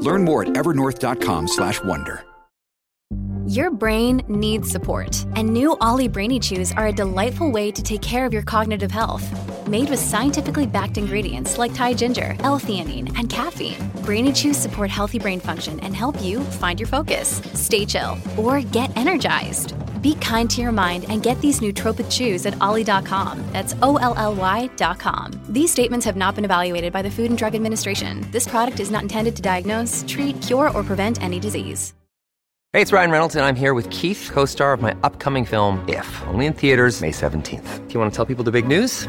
Learn more at evernorth.com/wonder. Your brain needs support, and new OLLY Brainy Chews are a delightful way to take care of your cognitive health. Made with scientifically backed ingredients like Thai ginger, L-theanine, and caffeine, Brainy Chews support healthy brain function and help you find your focus, stay chill, or get energized. Be kind to your mind and get these nootropic chews at olly.com. That's O L L Y.com. These statements have not been evaluated by the Food and Drug Administration. This product is not intended to diagnose, treat, cure, or prevent any disease. Hey, it's Ryan Reynolds, and I'm here with Keith, co star of my upcoming film, If, only in theaters, May 17th. Do you want to tell people the big news?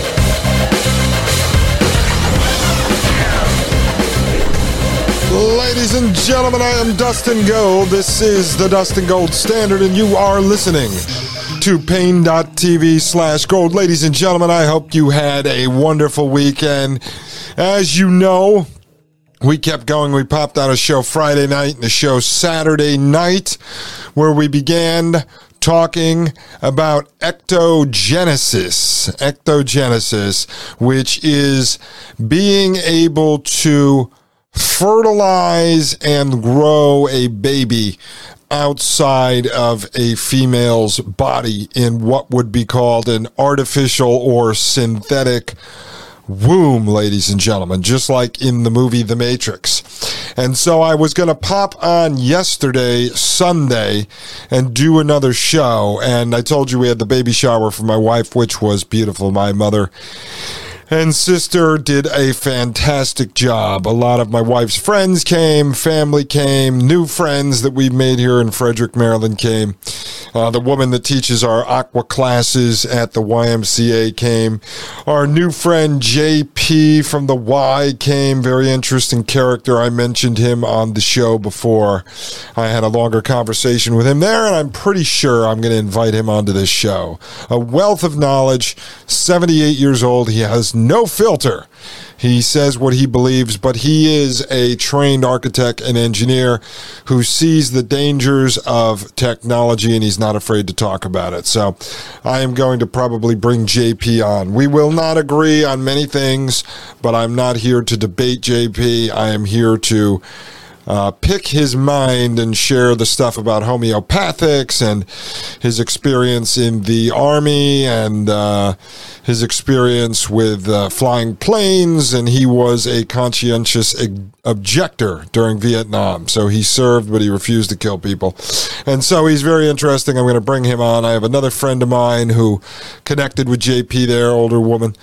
Ladies and gentlemen, I am Dustin Gold. This is the Dustin Gold Standard, and you are listening to paine.tv slash gold. Ladies and gentlemen, I hope you had a wonderful weekend. As you know, we kept going. We popped out a show Friday night and a show Saturday night where we began talking about ectogenesis. Ectogenesis, which is being able to fertilize and grow a baby outside of a female's body in what would be called an artificial or synthetic womb, ladies and gentlemen, just like in the movie The Matrix. And so I was going to pop on yesterday, Sunday, and do another show. And I told you we had the baby shower for my wife, which was beautiful. My mother and sister did a fantastic job. A lot of my wife's friends came, family came, new friends that we made here in Frederick, Maryland came. Uh, the woman that teaches our aqua classes at the YMCA came. Our new friend JP from the Y came. Very interesting character. I mentioned him on the show before. I had a longer conversation with him there, and I'm pretty sure I'm going to invite him onto this show. A wealth of knowledge, 78 years old. He has no filter. He says what he believes, but he is a trained architect and engineer who sees the dangers of technology and he's not afraid to talk about it. So I am going to probably bring JP on. We will not agree on many things, but I'm not here to debate JP. I am here to uh, pick his mind and share the stuff about homeopathics and his experience in the army and uh, his experience with uh, flying planes. And he was a conscientious objector during Vietnam. So he served, but he refused to kill people. And so he's very interesting. I'm going to bring him on. I have another friend of mine who connected with JP there, older woman.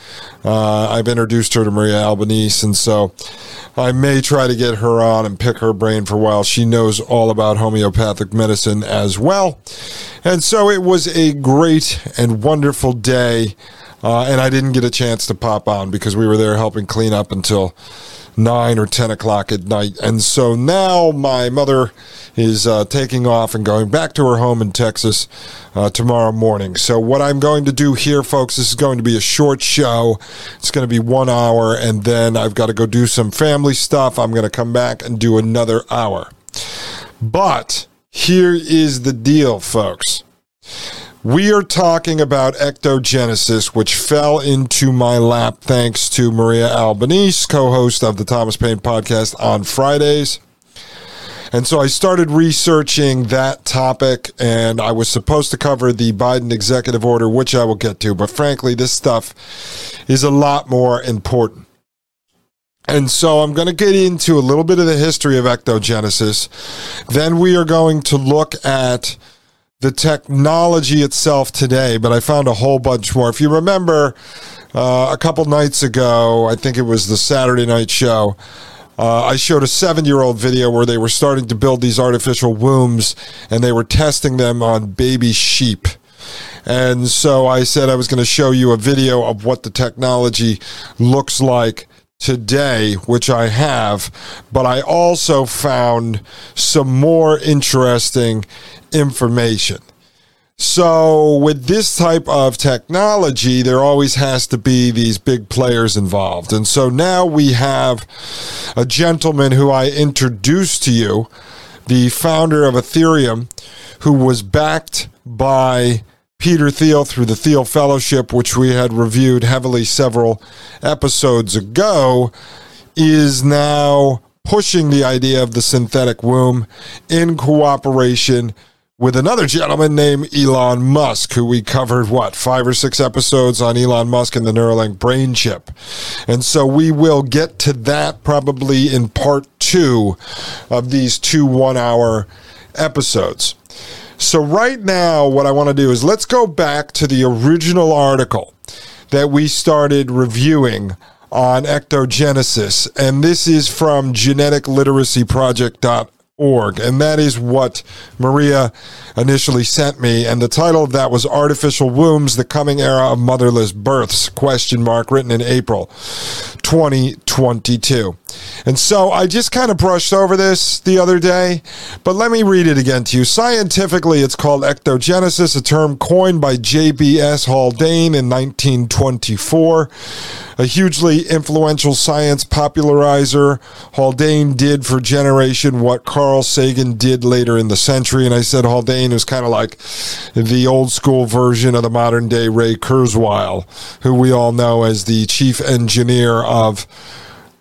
Uh, I've introduced her to Maria Albanese. And so I may try to get her on and pick her brain for a while. She knows all about homeopathic medicine as well. And so it was a great and wonderful day. Uh, and I didn't get a chance to pop on because we were there helping clean up until nine or ten o'clock at night. And so now my mother is uh, taking off and going back to her home in Texas uh, tomorrow morning. So what I'm going to do here, folks, this is going to be a short show. It's going to be one hour, and then I've got to go do some family stuff. I'm going to come back and do another hour. But here is the deal, folks. We are talking about ectogenesis, which fell into my lap thanks to Maria Albanese, co host of the Thomas Paine podcast on Fridays. And so I started researching that topic, and I was supposed to cover the Biden executive order, which I will get to. But frankly, this stuff is a lot more important. And so I'm going to get into a little bit of the history of ectogenesis. Then we are going to look at the technology itself today, but I found a whole bunch more. If you remember uh, a couple nights ago, I think it was the Saturday night show. Uh, I showed a seven year old video where they were starting to build these artificial wombs and they were testing them on baby sheep. And so I said I was going to show you a video of what the technology looks like today, which I have, but I also found some more interesting information. So, with this type of technology, there always has to be these big players involved. And so now we have a gentleman who I introduced to you, the founder of Ethereum, who was backed by Peter Thiel through the Thiel Fellowship, which we had reviewed heavily several episodes ago, is now pushing the idea of the synthetic womb in cooperation with another gentleman named Elon Musk, who we covered, what, five or six episodes on Elon Musk and the Neuralink brain chip. And so we will get to that probably in part two of these two one hour episodes. So, right now, what I want to do is let's go back to the original article that we started reviewing on ectogenesis. And this is from geneticliteracyproject.org org and that is what maria initially sent me and the title of that was artificial wombs the coming era of motherless births question mark written in april 2022 and so i just kind of brushed over this the other day but let me read it again to you scientifically it's called ectogenesis a term coined by jbs haldane in 1924 a hugely influential science popularizer. Haldane did for generation what Carl Sagan did later in the century. And I said Haldane was kind of like the old school version of the modern day Ray Kurzweil, who we all know as the chief engineer of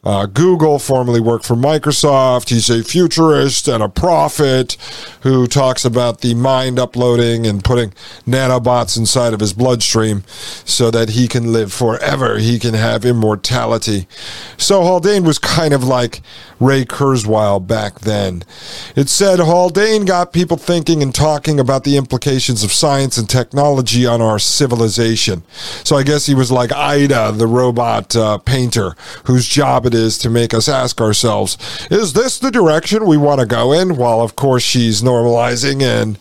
uh, Google, formerly worked for Microsoft. He's a futurist and a prophet who talks about the mind uploading and putting nanobots inside of his bloodstream so that he can live forever. He can have immortality. So Haldane was kind of like Ray Kurzweil back then. It said Haldane got people thinking and talking about the implications of science and technology on our civilization. So I guess he was like Ai-Da, the robot uh, painter, whose job it is to make us ask ourselves, is this the direction we want to go in? While, of course, she's normalizing and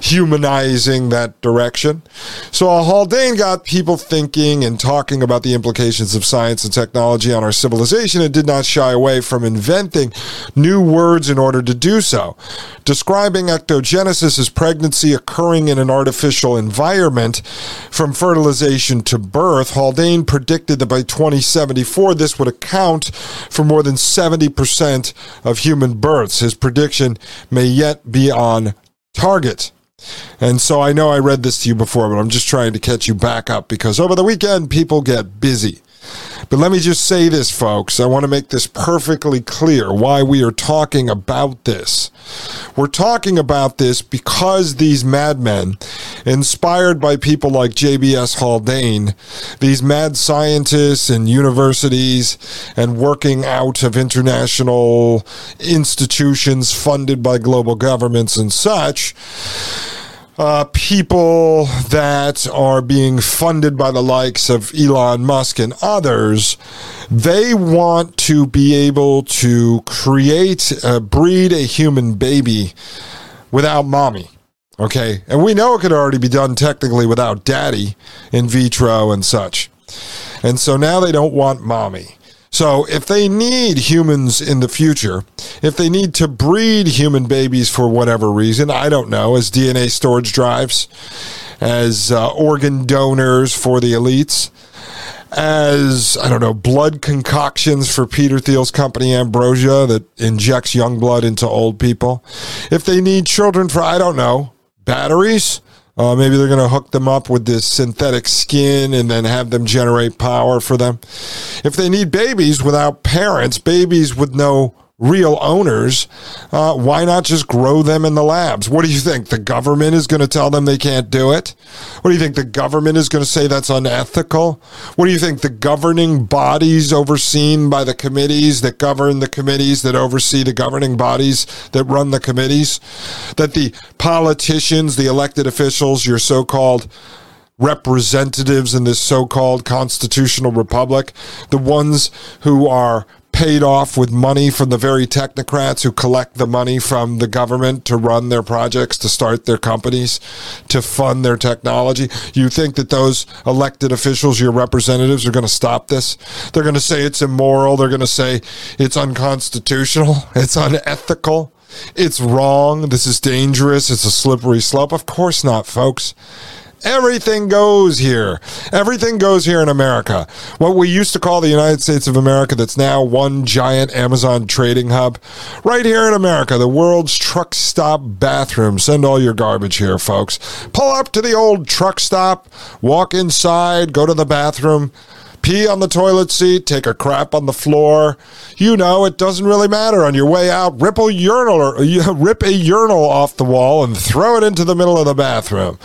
humanizing that direction. So Haldane got people thinking and talking about the implications of science and technology on our civilization and did not shy away from inventing new words in order to do so. Describing ectogenesis as pregnancy occurring in an artificial environment from fertilization to birth, Haldane predicted that by 2074 this would account for more than 70% of human births. His prediction may yet be on target. And so I know I read this to you before, but I'm just trying to catch you back up because over the weekend, people get busy. But let me just say this, folks. I want to make this perfectly clear why we are talking about this. We're talking about this because these madmen, inspired by people like JBS Haldane, these mad scientists in universities and working out of international institutions funded by global governments and such, uh, people that are being funded by the likes of Elon Musk and others, they want to be able to create, uh, breed a human baby without mommy. Okay. And we know it could already be done technically without daddy in vitro and such. And so now they don't want mommy. So, if they need humans in the future, if they need to breed human babies for whatever reason, I don't know, as DNA storage drives, as uh, organ donors for the elites, as, I don't know, blood concoctions for Peter Thiel's company Ambrosia that injects young blood into old people, if they need children for, I don't know, batteries, uh, maybe they're going to hook them up with this synthetic skin and then have them generate power for them. If they need babies without parents, babies with no real owners, uh, why not just grow them in the labs? What do you think? The government is going to tell them they can't do it? What do you think? The government is going to say that's unethical? What do you think? The governing bodies overseen by the committees that govern the committees that oversee the governing bodies that run the committees? That the politicians, the elected officials, your so called representatives in this so called constitutional republic, the ones who are paid off with money from the very technocrats who collect the money from the government to run their projects, to start their companies, to fund their technology. You think that those elected officials, your representatives, are going to stop this? They're going to say it's immoral. They're going to say it's unconstitutional. It's unethical. It's wrong. This is dangerous. It's a slippery slope. Of course not, folks. Everything goes here. Everything goes here in America. What we used to call the United States of America, that's now one giant Amazon trading hub. Right here in America, the world's truck stop bathroom. Send all your garbage here, folks. Pull up to the old truck stop, walk inside, go to the bathroom pee on the toilet seat, take a crap on the floor. You know, it doesn't really matter. On your way out, rip a urinal or rip a urinal off the wall and throw it into the middle of the bathroom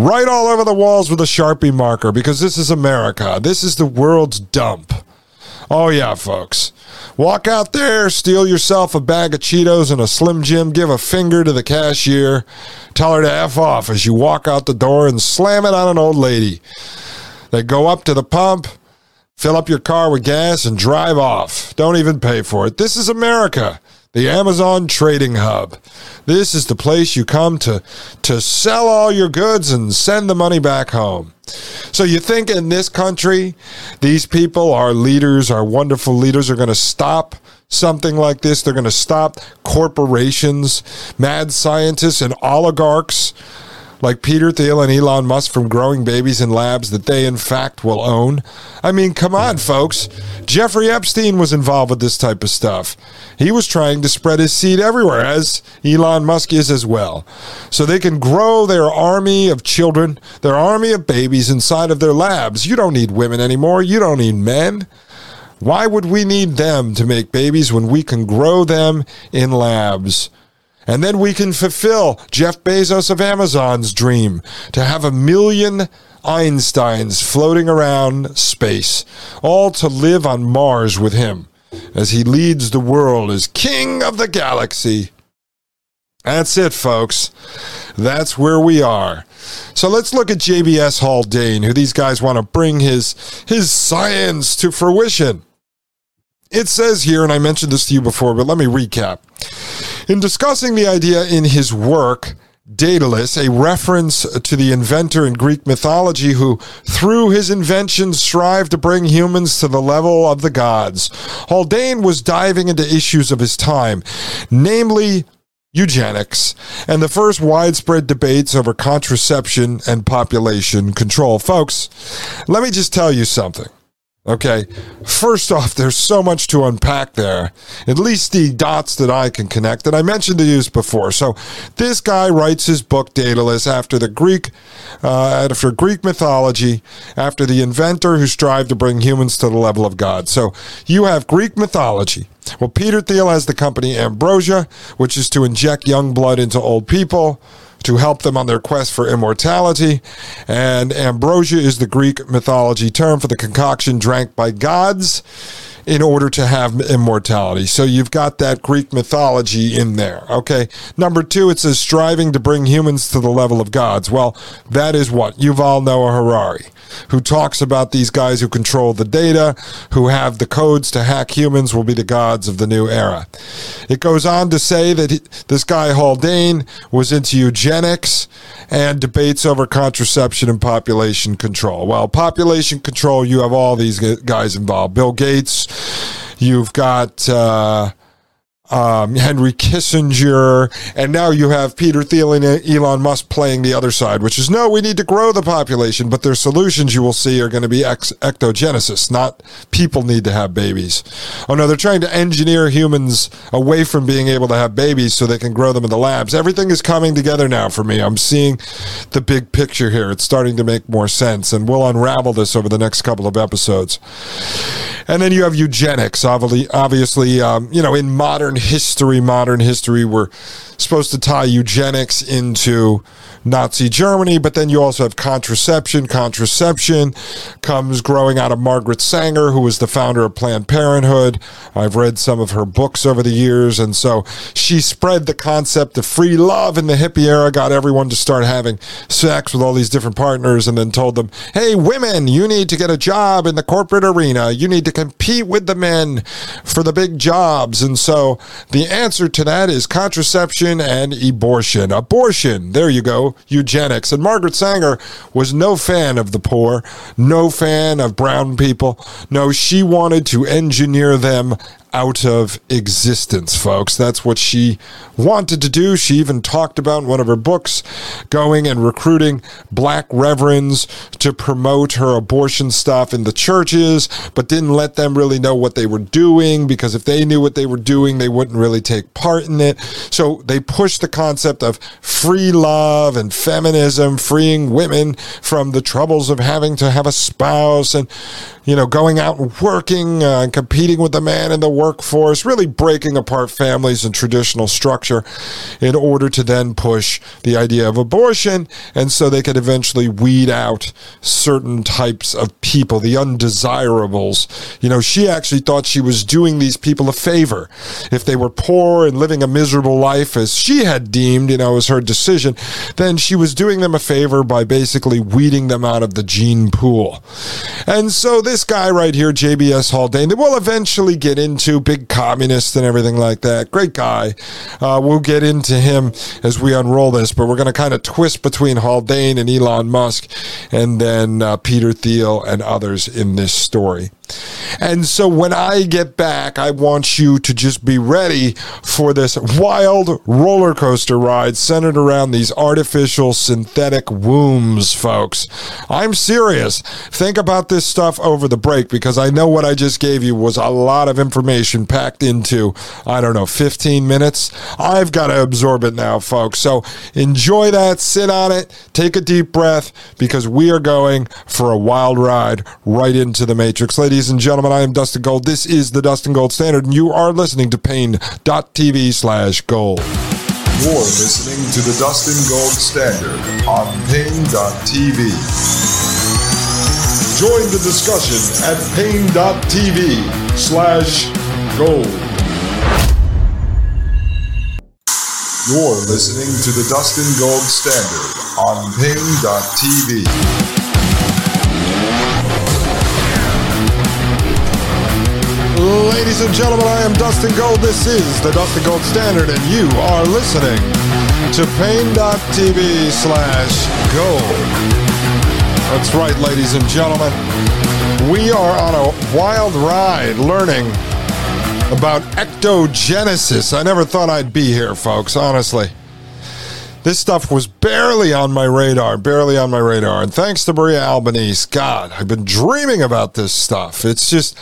right all over the walls with a Sharpie marker because this is America. This is the world's dump. Oh, yeah, folks. Walk out there, steal yourself a bag of Cheetos and a Slim Jim, give a finger to the cashier, tell her to F off as you walk out the door and slam it on an old lady. They go up to the pump, fill up your car with gas, and drive off. Don't even pay for it. This is America the Amazon Trading Hub. This is the place you come to to sell all your goods and send the money back home. So you think in this country, these people, our leaders, our wonderful leaders, are going to stop something like this? They're going to stop corporations, mad scientists, and oligarchs like Peter Thiel and Elon Musk from growing babies in labs that they, in fact, will own? I mean, come on, folks. Jeffrey Epstein was involved with this type of stuff. He was trying to spread his seed everywhere, as Elon Musk is as well. So they can grow their army of children, their army of babies inside of their labs. You don't need women anymore. You don't need men. Why would we need them to make babies when we can grow them in labs? And then we can fulfill Jeff Bezos of Amazon's dream to have a million Einsteins floating around space, all to live on Mars with him as he leads the world as king of the galaxy. That's it, folks. That's where we are. So let's look at JBS Haldane, who these guys want to bring his his science to fruition. It says here, and I mentioned this to you before, but let me recap. In discussing the idea in his work, Daedalus, a reference to the inventor in Greek mythology who, through his inventions, strived to bring humans to the level of the gods. Haldane was diving into issues of his time, namely eugenics, and the first widespread debates over contraception and population control. Folks, let me just tell you something. Okay. First off, there's so much to unpack there. At least the dots that I can connect. And I mentioned to use before. So this guy writes his book Daedalus after the Greek, uh, after Greek mythology, after the inventor who strived to bring humans to the level of God. So you have Greek mythology. Well, Peter Thiel has the company Ambrosia, which is to inject young blood into old people to help them on their quest for immortality. And ambrosia is the Greek mythology term for the concoction drank by gods in order to have immortality. So you've got that Greek mythology in there. Okay. Number two, it says striving to bring humans to the level of gods. Well, that is what Yuval Noah Harari who talks about these guys who control the data, who have the codes to hack humans, will be the gods of the new era. It goes on to say that he, this guy Haldane was into eugenics and debates over contraception and population control. Well, population control, you have all these guys involved. Bill Gates, you've got. Uh, um, Henry Kissinger, and now you have Peter Thiel and Elon Musk playing the other side, which is no, we need to grow the population, but their solutions you will see are going to be ex- ectogenesis, not people need to have babies. Oh no, they're trying to engineer humans away from being able to have babies so they can grow them in the labs. Everything is coming together now for me. I'm seeing the big picture here. It's starting to make more sense, and we'll unravel this over the next couple of episodes. And then you have eugenics, obviously, obviously um, you know, in modern history, modern history, we're supposed to tie eugenics into Nazi Germany, but then you also have contraception. Contraception comes growing out of Margaret Sanger, who was the founder of Planned Parenthood. I've read some of her books over the years, and so she spread the concept of free love in the hippie era, got everyone to start having sex with all these different partners, and then told them, hey, women, you need to get a job in the corporate arena. You need to compete with the men for the big jobs. And so the answer to that is contraception and abortion. Abortion, there you go eugenics. And Margaret Sanger was no fan of the poor, no fan of brown people. No, she wanted to engineer them out of existence, folks. That's what she wanted to do. She even talked about in one of her books going and recruiting black reverends to promote her abortion stuff in the churches, but didn't let them really know what they were doing because if they knew what they were doing, they wouldn't really take part in it. So they pushed the concept of free love and feminism, freeing women from the troubles of having to have a spouse and, you know, going out and working uh, and competing with the man in the workforce, really breaking apart families and traditional structure in order to then push the idea of abortion. And so they could eventually weed out certain types of people, the undesirables. You know, she actually thought she was doing these people a favor. If they were poor and living a miserable life, as she had deemed, you know, as her decision, then she was doing them a favor by basically weeding them out of the gene pool. And so this guy right here, JBS Haldane, that we'll eventually get into big communist and everything like that. Great guy. Uh, we'll get into him as we unroll this, but we're going to kind of twist between Haldane and Elon Musk and then uh, Peter Thiel and others in this story. And so when I get back, I want you to just be ready for this wild roller coaster ride centered around these artificial synthetic wombs, folks. I'm serious. Think about this stuff over the break because I know what I just gave you was a lot of information packed into, I don't know, 15 minutes. I've got to absorb it now, folks. So enjoy that, sit on it, take a deep breath because we are going for a wild ride right into the Matrix. Ladies Ladies and gentlemen, I am Dustin Gold. This is the Dustin Gold Standard, and you are listening to Paine.tv slash gold. You're listening to the Dustin Gold Standard on Paine.tv. Join the discussion at Paine.tv slash gold. You're listening to the Dustin Gold Standard on Paine.tv. Ladies and gentlemen, I am Dustin Gold. This is the Dustin Gold Standard, and you are listening to Paine.tv slash gold. That's right, ladies and gentlemen. We are on a wild ride learning about ectogenesis. I never thought I'd be here, folks, honestly. This stuff was barely on my radar, barely on my radar. And thanks to Maria Albanese, God, I've been dreaming about this stuff. It's just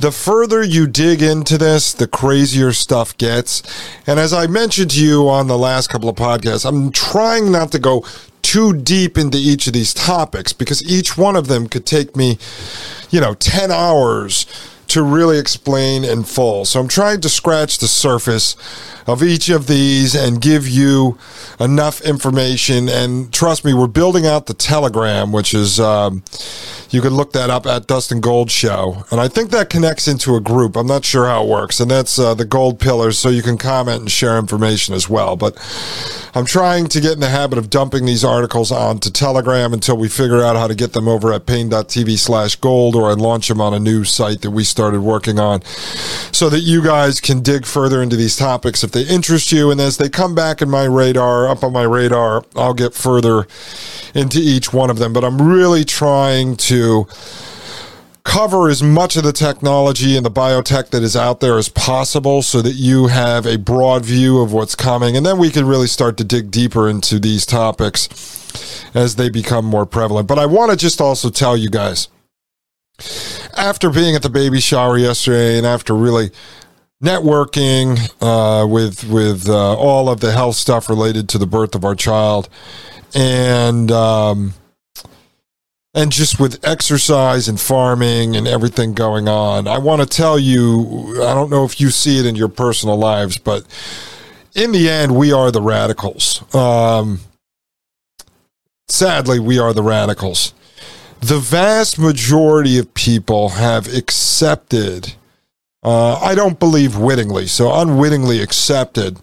the further you dig into this, the crazier stuff gets. And as I mentioned to you on the last couple of podcasts, I'm trying not to go too deep into each of these topics because each one of them could take me, you know, 10 hours to really explain in full. So I'm trying to scratch the surface of each of these and give you enough information. And trust me, we're building out the Telegram, which is, um, you can look that up at Dustin Gold Show. And I think that connects into a group. I'm not sure how it works. And that's uh, the Gold Pillars, so you can comment and share information as well. But I'm trying to get in the habit of dumping these articles onto Telegram until we figure out how to get them over at paine.tv slash gold or I launch them on a new site that we started working on so that you guys can dig further into these topics if they interest you. And as they come back in my radar, up on my radar, I'll get further into each one of them. But I'm really trying to cover as much of the technology and the biotech that is out there as possible so that you have a broad view of what's coming. And then we can really start to dig deeper into these topics as they become more prevalent. But I want to just also tell you guys after being at the baby shower yesterday and after really networking uh, with with uh, all of the health stuff related to the birth of our child. And um, and just with exercise and farming and everything going on i want to tell you i don't know if you see it in your personal lives but in the end we are the radicals. Um, sadly we are the radicals. The vast majority of people have accepted uh, I don't believe wittingly, so unwittingly accepted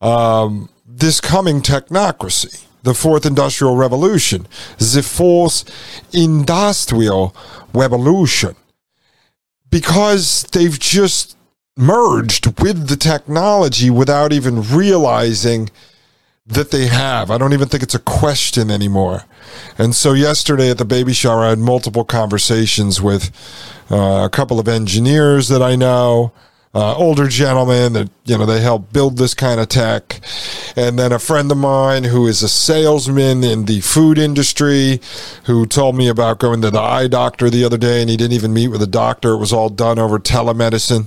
um, this coming technocracy, the fourth industrial revolution, the fourth industrial revolution, because they've just merged with the technology without even realizing that they have. I don't even think it's a question anymore. And so yesterday at the baby shower, I had multiple conversations with uh, a couple of engineers that I know. Uh, older gentlemen that you know they help build this kind of tech and then a friend of mine who is a salesman in the food industry who told me about going to the eye doctor the other day and he didn't even meet with a doctor it was all done over telemedicine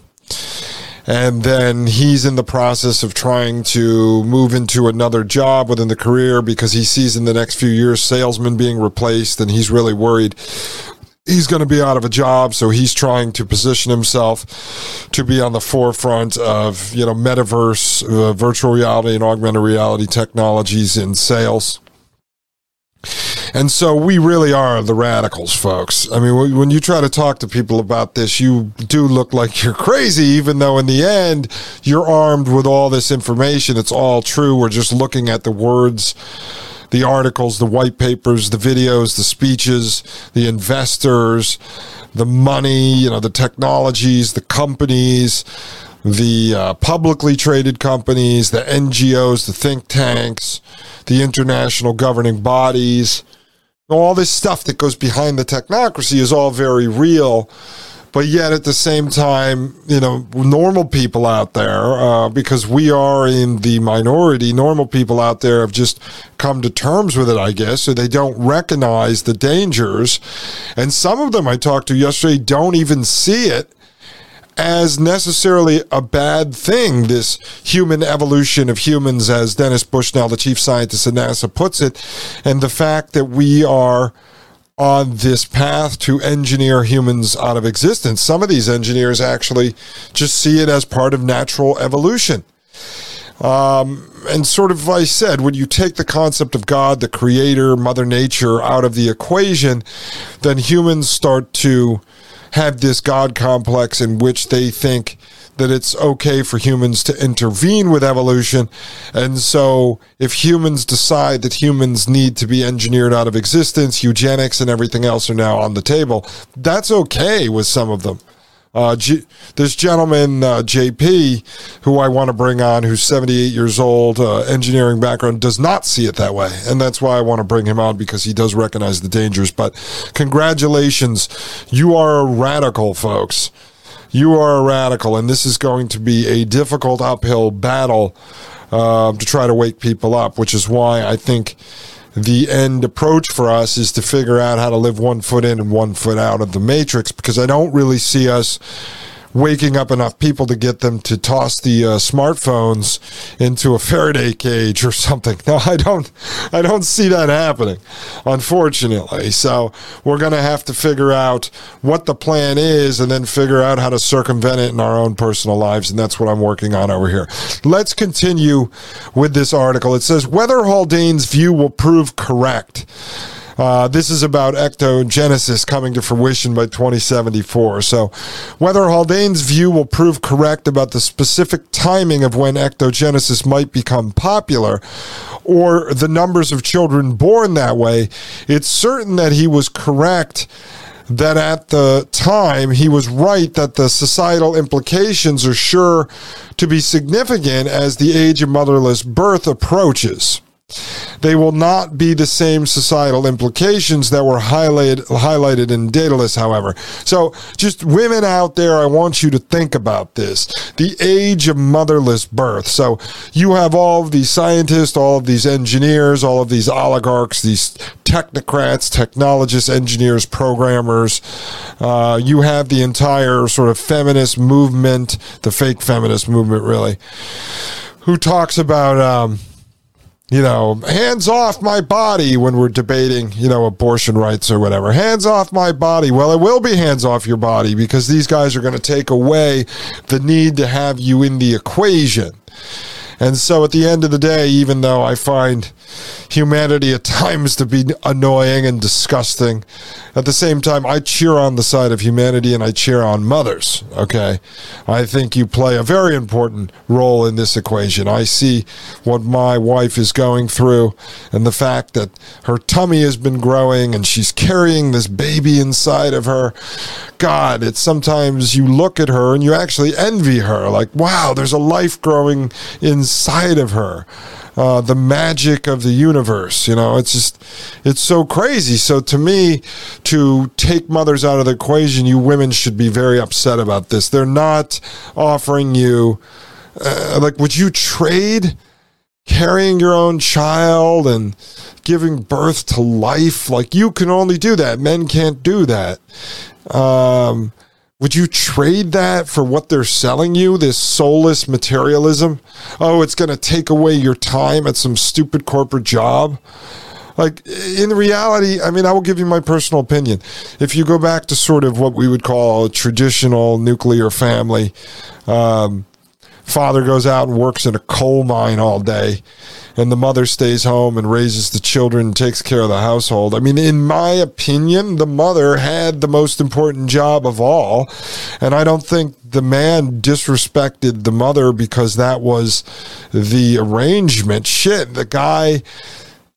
and then he's in the process of trying to move into another job within the career because he sees in the next few years salesmen being replaced and he's really worried he's going to be out of a job. So he's trying to position himself to be on the forefront of you know metaverse uh, virtual reality and augmented reality technologies in sales and so we really are the radicals, folks. I mean, when you try to talk to people about this, you do look like you're crazy, even though in the end, you're armed with all this information. It's all true. We're just looking at the words, the articles, the white papers, the videos, the speeches, the investors, the money, you know, the technologies, the companies, the uh, publicly traded companies, the NGOs, the think tanks, the international governing bodies, all this stuff that goes behind the technocracy is all very real. But yet, at the same time, you know, normal people out there, uh, because we are in the minority, normal people out there have just come to terms with it, I guess, so they don't recognize the dangers. And some of them I talked to yesterday don't even see it as necessarily a bad thing, this human evolution of humans, as Dennis Bushnell, the chief scientist at NASA, puts it, and the fact that we are on this path to engineer humans out of existence. Some of these engineers actually just see it as part of natural evolution. Um, and sort of, I said, when you take the concept of God, the creator, Mother Nature out of the equation, then humans start to have this God complex in which they think that it's okay for humans to intervene with evolution. And so, if humans decide that humans need to be engineered out of existence, eugenics and everything else are now on the table, that's okay with some of them. Uh, G- this gentleman, uh, JP, who I want to bring on, who's 78 years old, uh, engineering background, does not see it that way. And that's why I want to bring him on because he does recognize the dangers. But congratulations. You are a radical, folks. You are a radical, and this is going to be a difficult uphill battle um, to try to wake people up, which is why I think the end approach for us is to figure out how to live one foot in and one foot out of the matrix because I don't really see us waking up enough people to get them to toss the uh, smartphones into a Faraday cage or something. No, I don't. I don't see that happening, unfortunately. So we're going to have to figure out what the plan is, and then figure out how to circumvent it in our own personal lives, and that's what I'm working on over here. Let's continue with this article. It says whether Haldane's view will prove correct. Uh, this is about ectogenesis coming to fruition by 2074. So, whether Haldane's view will prove correct about the specific timing of when ectogenesis might become popular or the numbers of children born that way, it's certain that he was correct that at the time he was right that the societal implications are sure to be significant as the age of motherless birth approaches. They will not be the same societal implications that were highlighted, highlighted in Daedalus, however. So, just women out there, I want you to think about this. The age of motherless birth. So, you have all of these scientists, all of these engineers, all of these oligarchs, these technocrats, technologists, engineers, programmers. Uh, you have the entire sort of feminist movement, the fake feminist movement, really, who talks about. Um, you know, hands off my body when we're debating, you know, abortion rights or whatever. Hands off my body. Well, it will be hands off your body because these guys are going to take away the need to have you in the equation. And so at the end of the day, even though I find humanity at times to be annoying and disgusting, at the same time, I cheer on the side of humanity and I cheer on mothers. Okay. I think you play a very important role in this equation. I see what my wife is going through and the fact that her tummy has been growing and she's carrying this baby inside of her. God, it's sometimes you look at her and you actually envy her. Like, wow, there's a life growing inside of her. Uh, the magic of the universe. You know, it's just, it's so crazy. So to me, to take mothers out of the equation, you women should be very upset about this. They're not offering you, uh, like, would you trade carrying your own child and giving birth to life? Like, you can only do that. Men can't do that. Um, would you trade that for what they're selling you, this soulless materialism? Oh, it's going to take away your time at some stupid corporate job? Like, in reality, I mean, I will give you my personal opinion. If you go back to sort of what we would call a traditional nuclear family, um, father goes out and works in a coal mine all day and the mother stays home and raises the children takes care of the household. I mean, in my opinion, the mother had the most important job of all. And I don't think the man disrespected the mother because that was the arrangement. Shit, the guy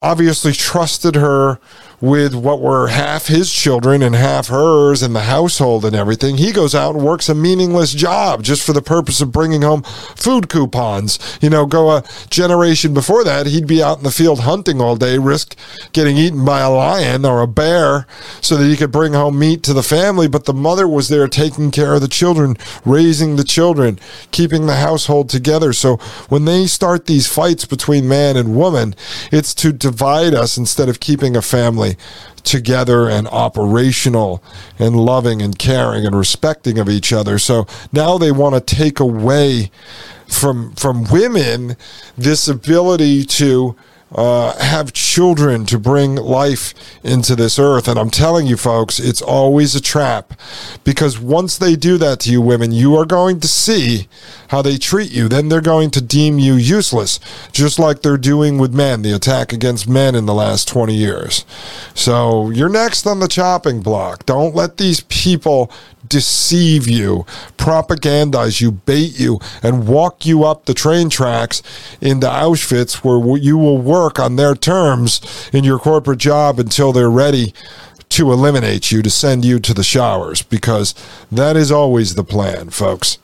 obviously trusted her with what were half his children and half hers and the household and everything. He goes out and works a meaningless job just for the purpose of bringing home food coupons. You know, go a generation before that, he'd be out in the field hunting all day, risk getting eaten by a lion or a bear so that he could bring home meat to the family. But the mother was there taking care of the children, raising the children, keeping the household together. So when they start these fights between man and woman, it's to divide us instead of keeping a family together and operational and loving and caring and respecting of each other. So now they want to take away from from women this ability to uh, have children to bring life into this earth. And I'm telling you, folks, it's always a trap because once they do that to you, women, you are going to see how they treat you. Then they're going to deem you useless, just like they're doing with men, the attack against men in the last 20 years. So you're next on the chopping block. Don't let these people deceive you, propagandize you, bait you, and walk you up the train tracks into Auschwitz where you will work on their terms in your corporate job until they're ready to eliminate you, to send you to the showers, because that is always the plan, folks.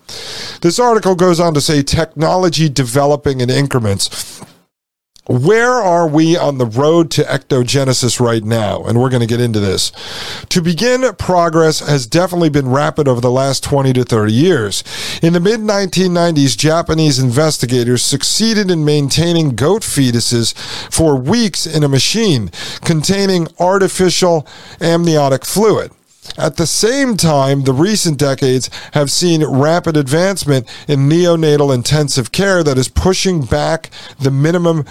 This article goes on to say technology developing in increments where are we on the road to ectogenesis right now? And we're going to get into this. To begin, progress has definitely been rapid over the last 20 to 30 years. In the mid 1990s, Japanese investigators succeeded in maintaining goat fetuses for weeks in a machine containing artificial amniotic fluid. At the same time, the recent decades have seen rapid advancement in neonatal intensive care that is pushing back the minimum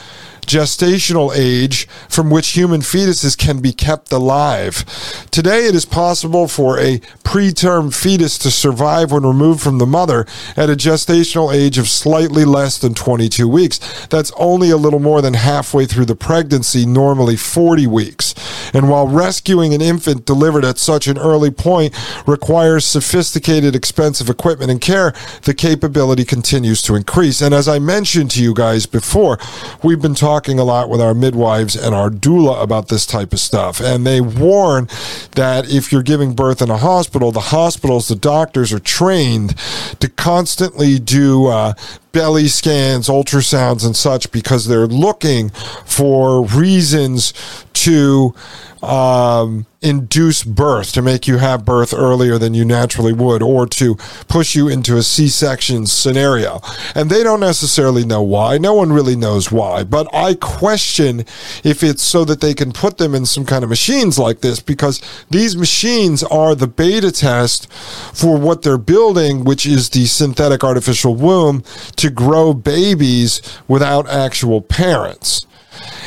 gestational age from which human fetuses can be kept alive. Today, it is possible for a preterm fetus to survive when removed from the mother at a gestational age of slightly less than 22 weeks. That's only a little more than halfway through the pregnancy, normally 40 weeks. And while rescuing an infant delivered at such an early point requires sophisticated, expensive equipment and care, the capability continues to increase. And as I mentioned to you guys before, we've been talking talking a lot with our midwives and our doula about this type of stuff. And they warn that if you're giving birth in a hospital, the hospitals, the doctors are trained to constantly do uh, belly scans, ultrasounds, and such because they're looking for reasons to um, induce birth, to make you have birth earlier than you naturally would, or to push you into a C section scenario. And they don't necessarily know why. No one really knows why. But I question if it's so that they can put them in some kind of machines like this, because these machines are the beta test for what they're building, which is the synthetic artificial womb to grow babies without actual parents.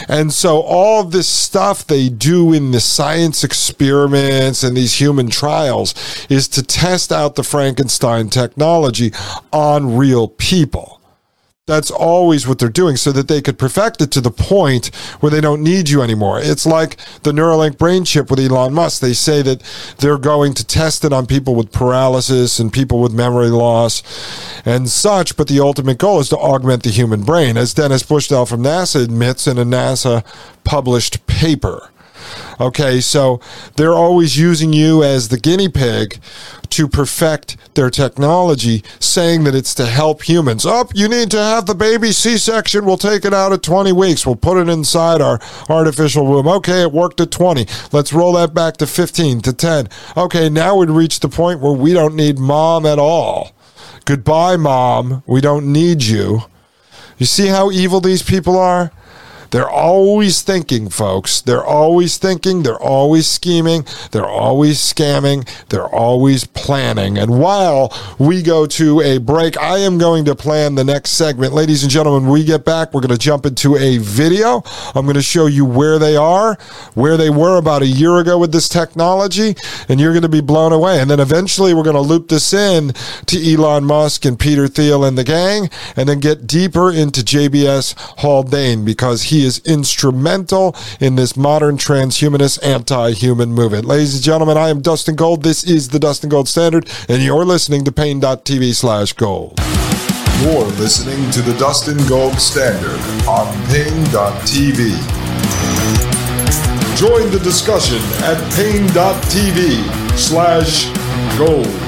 And so all this stuff they do in the science experiments and these human trials is to test out the Frankenstein technology on real people. That's always what they're doing so that they could perfect it to the point where they don't need you anymore. It's like the Neuralink brain chip with Elon Musk. They say that they're going to test it on people with paralysis and people with memory loss and such, but the ultimate goal is to augment the human brain, as Dennis Bushnell from NASA admits in a NASA published paper. Okay, so they're always using you as the guinea pig to perfect their technology, saying that it's to help humans. Up, oh, you need to have the baby C section. We'll take it out at 20 weeks. We'll put it inside our artificial womb. Okay, it worked at 20. Let's roll that back to 15, to 10. Okay, now we'd reach the point where we don't need mom at all. Goodbye, mom. We don't need you. You see how evil these people are? They're always thinking, folks. They're always thinking. They're always scheming. They're always scamming. They're always planning. And while we go to a break, I am going to plan the next segment. Ladies and gentlemen, when we get back, we're going to jump into a video. I'm going to show you where they are, where they were about a year ago with this technology, and you're going to be blown away. And then eventually we're going to loop this in to Elon Musk and Peter Thiel and the gang, and then get deeper into JBS Haldane because he is instrumental in this modern transhumanist anti human movement. Ladies and gentlemen, I am Dustin Gold. This is the Dustin Gold Standard, and you're listening to Paine.tv slash gold. You're listening to the Dustin Gold Standard on Paine.tv. Join the discussion at Paine.tv slash gold.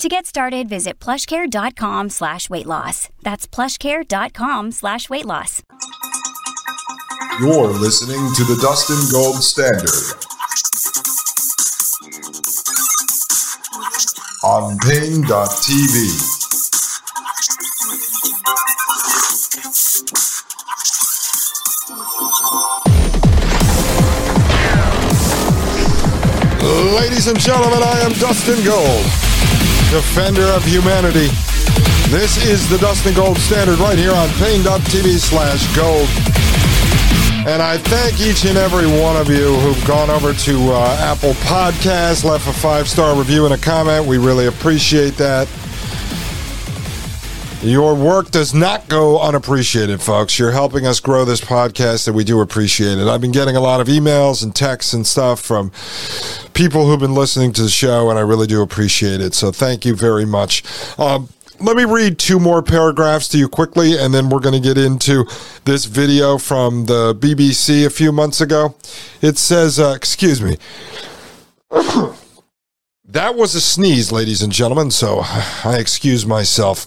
To get started, visit plushcare.com slash weight loss. That's plushcare.com slash weight loss. You're listening to the Dustin Gold Standard on Paine.tv. Ladies and gentlemen, I am Dustin Gold defender of humanity. This is the Dustin Gold Standard right here on Paine.tv slash gold. And I thank each and every one of you who've gone over to uh, Apple Podcasts, left a five star review and a comment. We really appreciate that. Your work does not go unappreciated, folks. You're helping us grow this podcast, and we do appreciate it. I've been getting a lot of emails and texts and stuff from people who've been listening to the show, and I really do appreciate it. So thank you very much. Um, let me read two more paragraphs to you quickly, and then we're going to get into this video from the BBC a few months ago. It says, uh, excuse me. that was a sneeze, ladies and gentlemen, so I excuse myself.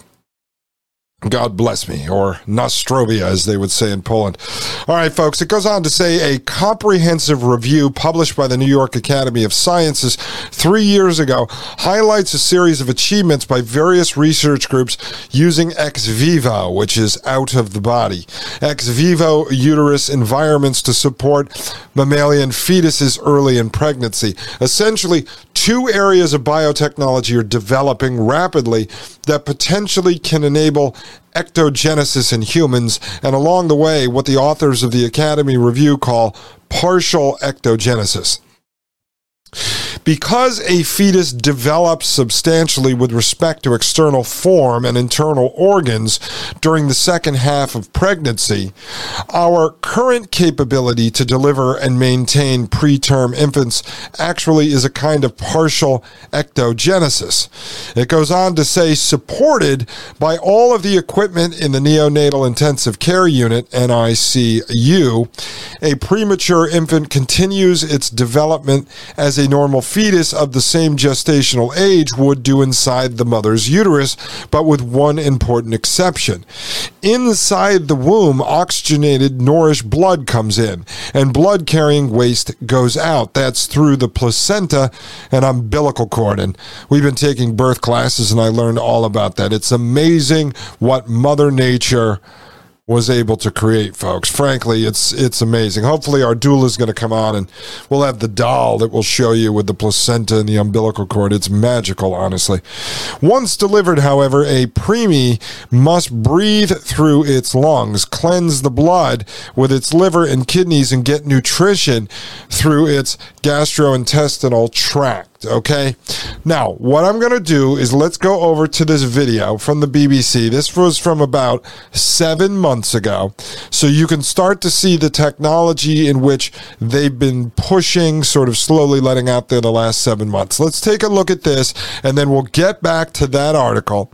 God bless me, or Nostrobia, as they would say in Poland. All right, folks, it goes on to say a comprehensive review published by the New York Academy of Sciences three years ago highlights a series of achievements by various research groups using ex vivo, which is out of the body, ex vivo uterus environments to support mammalian fetuses early in pregnancy. Essentially, two areas of biotechnology are developing rapidly that potentially can enable ectogenesis in humans, and along the way, what the authors of the Academy Review call partial ectogenesis. Because a fetus develops substantially with respect to external form and internal organs during the second half of pregnancy, our current capability to deliver and maintain preterm infants actually is a kind of partial ectogenesis. It goes on to say, supported by all of the equipment in the neonatal intensive care unit, NICU, a premature infant continues its development as a normal fetus of the same gestational age would do inside the mother's uterus, but with one important exception. Inside the womb, oxygenated, nourished blood comes in, and blood carrying waste goes out. That's through the placenta and umbilical cord. And we've been taking birth classes, and I learned all about that. It's amazing what Mother Nature was able to create, folks. Frankly, it's it's amazing. Hopefully, our doula is going to come on and we'll have the doll that will show you with the placenta and the umbilical cord. It's magical, honestly. Once delivered, however, a preemie must breathe through its lungs, cleanse the blood with its liver and kidneys, and get nutrition through its gastrointestinal tract. Okay. Now, what I'm going to do is let's go over to this video from the BBC. This was from about seven months ago. So you can start to see the technology in which they've been pushing, sort of slowly letting out there the last seven months. Let's take a look at this and then we'll get back to that article.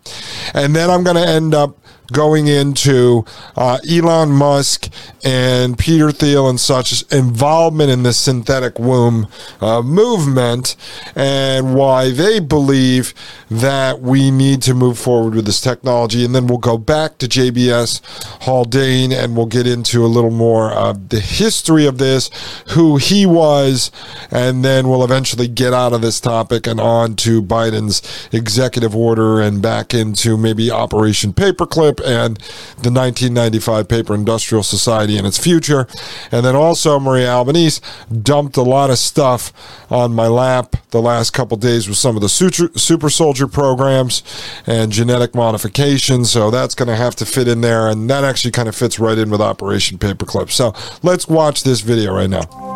And then I'm going to end up going into uh, Elon Musk and Peter Thiel and such involvement in the synthetic womb uh, movement and why they believe that we need to move forward with this technology. And then we'll go back to JBS Haldane and we'll get into a little more of the history of this, who he was, and then we'll eventually get out of this topic and on to Biden's executive order and back into maybe Operation Paperclip and the 1995 Paper Industrial Society and its future. And then also, Maria Albanese dumped a lot of stuff on my lap the last couple days with some of the super, super soldier programs and genetic modification. So that's going to have to fit in there. And that actually kind of fits right in with Operation Paperclip. So let's watch this video right now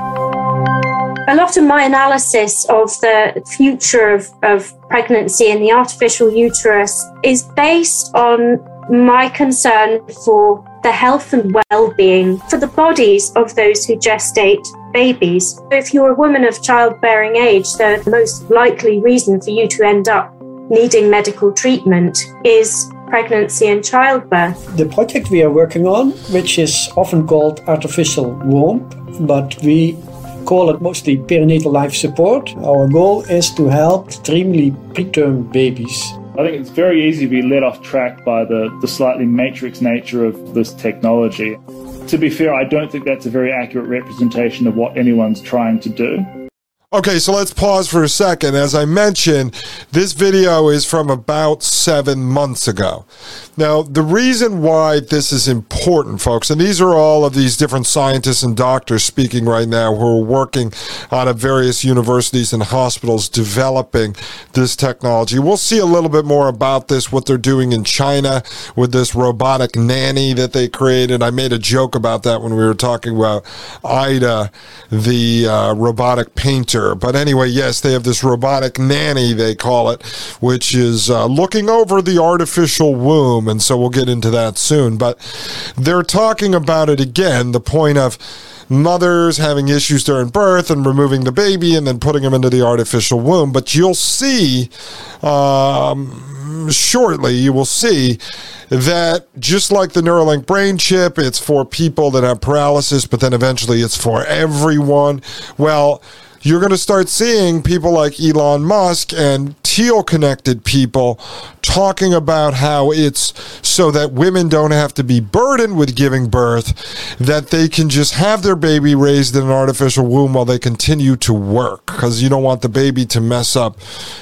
a lot of my analysis of the future of, of pregnancy and the artificial uterus is based on my concern for the health and well being for the bodies of those who gestate babies. If you're a woman of childbearing age, the most likely reason for you to end up needing medical treatment is pregnancy and childbirth. The project we are working on, which is often called artificial womb, but we call it mostly perinatal life support. Our goal is to help extremely preterm babies I think it's very easy to be led off track by the, the slightly matrix nature of this technology. To be fair, I don't think that's a very accurate representation of what anyone's trying to do. Okay, so let's pause for a second. As I mentioned, this video is from about seven months ago. Now, the reason why this is important folks. And these are all of these different scientists and doctors speaking right now who are working out of various universities and hospitals developing this technology. We'll see a little bit more about this, what they're doing in China with this robotic nanny that they created. I made a joke about that when we were talking about Ai-Da, the uh, robotic painter. But anyway, yes, they have this robotic nanny, they call it, which is uh, looking over the artificial womb. And so we'll get into that soon. But they're talking about it again, the point of mothers having issues during birth and removing the baby and then putting them into the artificial womb. But you'll see um, shortly, you will see that just like the Neuralink brain chip, it's for people that have paralysis, but then eventually it's for everyone. Well, you're going to start seeing people like Elon Musk and Thiel connected people talking about how it's so that women don't have to be burdened with giving birth, that they can just have their baby raised in an artificial womb while they continue to work because you don't want the baby to mess up